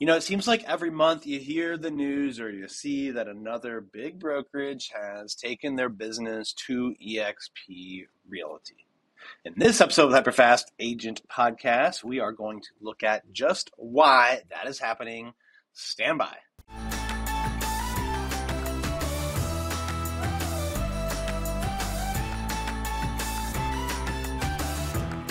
You know, it seems like every month you hear the news or you see that another big brokerage has taken their business to eXp Realty. In this episode of the Hyperfast Agent Podcast, we are going to look at just why that is happening. Stand by.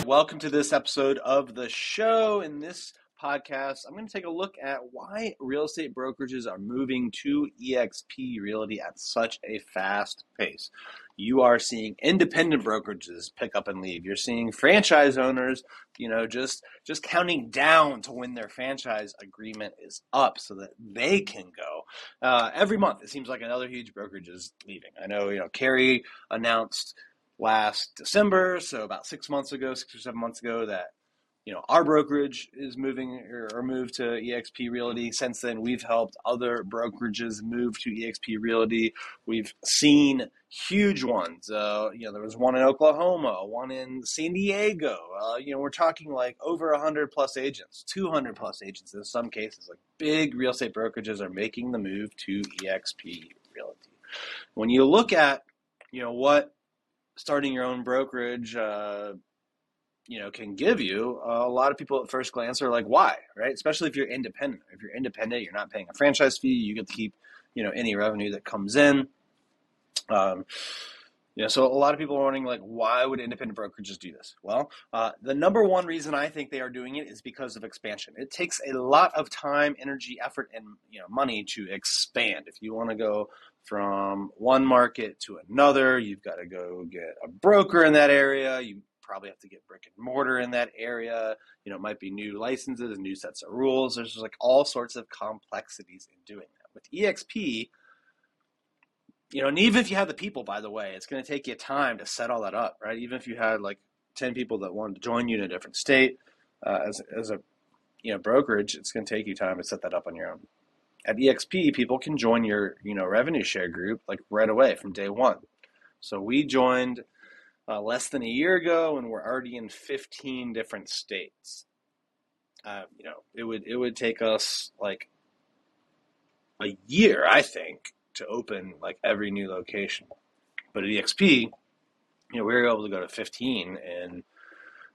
Welcome to this episode of the show. In this podcast, I'm going to take a look at why real estate brokerages are moving to eXp Realty at such a fast pace. You are seeing independent brokerages pick up and leave. You're seeing franchise owners, you know, just just counting down to when their franchise agreement is up so that they can go. Uh, every month, it seems like another huge brokerage is leaving. I know, you know, Keri announced last December, so about six months ago, six or seven months ago, that you know, our brokerage is moving or moved to eXp Realty. Since then, we've helped other brokerages move to eXp Realty. We've seen huge ones. Uh, you know, there was one in Oklahoma, one in San Diego. Uh, you know, we're talking like over 100 plus agents, 200 plus agents in some cases. Like big real estate brokerages are making the move to eXp Realty. When you look at, you know, what starting your own brokerage, uh, you know can give you uh, a lot of people at first glance are like why right especially if you're independent if you're independent you're not paying a franchise fee you get to keep you know any revenue that comes in um, know, so a lot of people are wondering, like, why would independent brokerages do this? Well, uh, the number one reason I think they are doing it is because of expansion. It takes a lot of time, energy, effort, and you know, money to expand. If you want to go from one market to another, you've got to go get a broker in that area. You probably have to get brick and mortar in that area. You know, it might be new licenses, new sets of rules. There's like all sorts of complexities in doing that. With EXP, you know, and even if you have the people, by the way, it's going to take you time to set all that up, right? Even if you had like 10 people that wanted to join you in a different state uh, as, as a, you know, brokerage, it's going to take you time to set that up on your own. At EXP, people can join your, you know, revenue share group like right away from day one. So we joined – uh, less than a year ago, and we're already in 15 different states. Uh, you know, it would it would take us like a year, I think, to open like every new location. But at EXP, you know, we were able to go to 15 in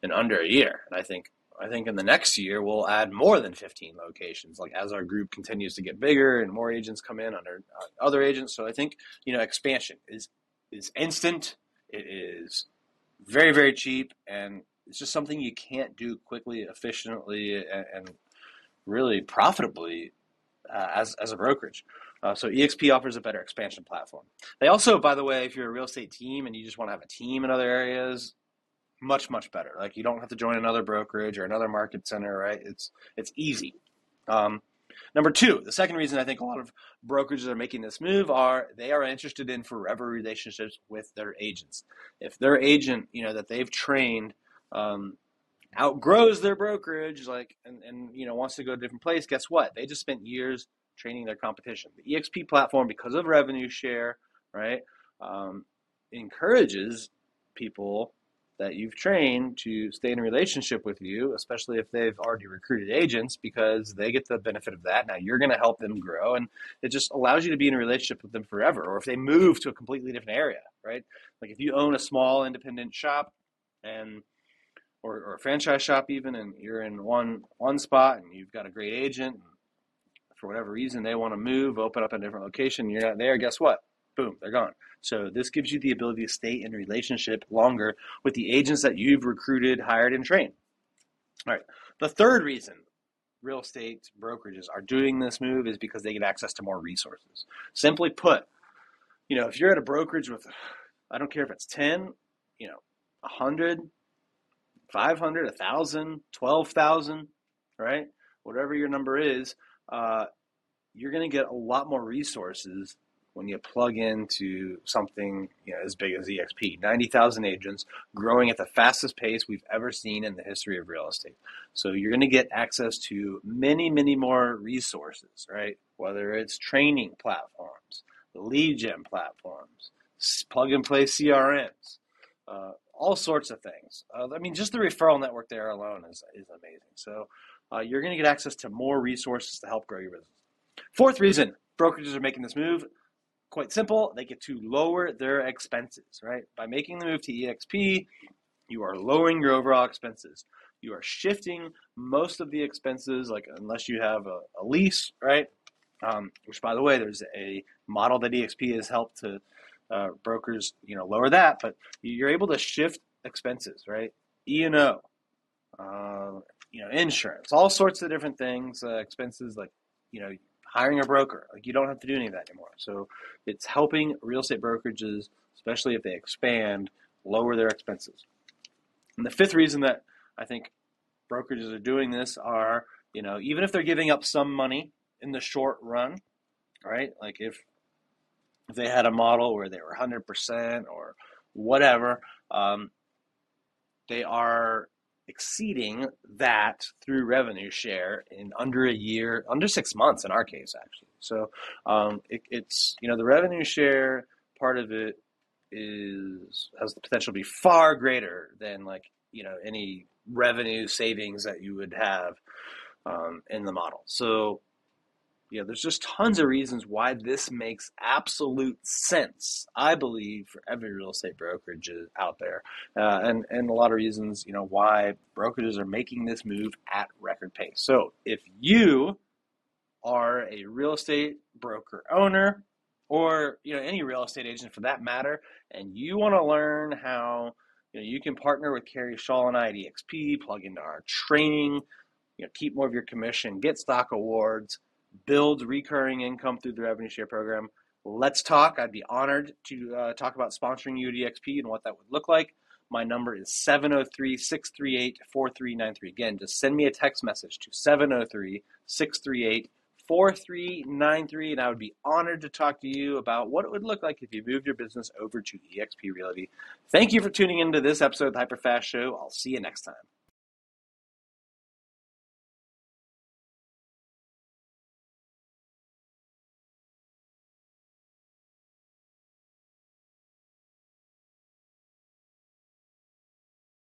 in under a year, and I think I think in the next year we'll add more than 15 locations. Like as our group continues to get bigger and more agents come in under uh, other agents, so I think you know expansion is is instant it is very, very cheap, and it's just something you can't do quickly, efficiently, and, and really profitably uh, as, as a brokerage. Uh, so EXP offers a better expansion platform. They also, by the way, if you're a real estate team and you just want to have a team in other areas, much much better. Like you don't have to join another brokerage or another market center, right? It's it's easy. Um, Number two, the second reason I think a lot of brokerages are making this move are they are interested in forever relationships with their agents. If their agent, you know, that they've trained um, outgrows their brokerage, like, and, and, you know, wants to go to a different place, guess what? They just spent years training their competition. The EXP platform, because of revenue share, right, um, encourages people that you've trained to stay in a relationship with you, especially if they've already recruited agents, because they get the benefit of that. Now you're going to help them grow, and it just allows you to be in a relationship with them forever. Or if they move to a completely different area, right? Like if you own a small independent shop, and or, or a franchise shop even, and you're in one one spot, and you've got a great agent, for whatever reason they want to move, open up a different location, you're not there. Guess what? Boom, they're gone. So this gives you the ability to stay in relationship longer with the agents that you've recruited, hired, and trained. All right. The third reason real estate brokerages are doing this move is because they get access to more resources. Simply put, you know, if you're at a brokerage with, I don't care if it's 10, you know, 100, 500, 1,000, 12,000, right? Whatever your number is, uh, you're going to get a lot more resources when you plug into something you know, as big as EXP. 90,000 agents growing at the fastest pace we've ever seen in the history of real estate. So you're going to get access to many, many more resources, right? Whether it's training platforms, lead gen platforms, plug and play CRMs, uh, all sorts of things. Uh, I mean, just the referral network there alone is, is amazing. So uh, you're going to get access to more resources to help grow your business. Fourth reason brokerages are making this move quite simple they get to lower their expenses, right? By making the move to EXP, you are lowering your overall expenses. You are shifting most of the expenses, like unless you have a, a lease, right? Um, which, by the way, there's a model that EXP has helped to uh, brokers, you know, lower that. But you're able to shift expenses, right? E and O, uh, you know, insurance, all sorts of different things, uh, expenses like, you know, hiring a broker. Like you don't have to do any of that anymore. So it's helping real estate brokerages, especially if they expand, lower their expenses. And the fifth reason that I think brokerages are doing this are, you know, even if they're giving up some money in the short run, right? Like if if they had a model where they were 100% or whatever, um, they are exceeding that through revenue share in under a year, under six months in our case, actually. So um, it, it's, you know, the revenue share part of it is has the potential to be far greater than like, you know, any revenue savings that you would have um, in the model. So you know, there's just tons of reasons why this makes absolute sense. I believe for every real estate brokerage out there, uh, and and a lot of reasons, you know, why brokerages are making this move at record pace. So if you are a real estate broker owner, or you know any real estate agent for that matter, and you want to learn how you know you can partner with Keri Shull and I at EXP, plug into our training, you know, keep more of your commission, get stock awards build recurring income through the revenue share program. Let's talk. I'd be honored to uh, talk about sponsoring EXP and what that would look like. My number is 703 638 4393. Again, just send me a text message to 703 638 4393, and I would be honored to talk to you about what it would look like if you moved your business over to EXP Realty. Thank you for tuning into this episode of the Hyperfast Show. I'll see you next time.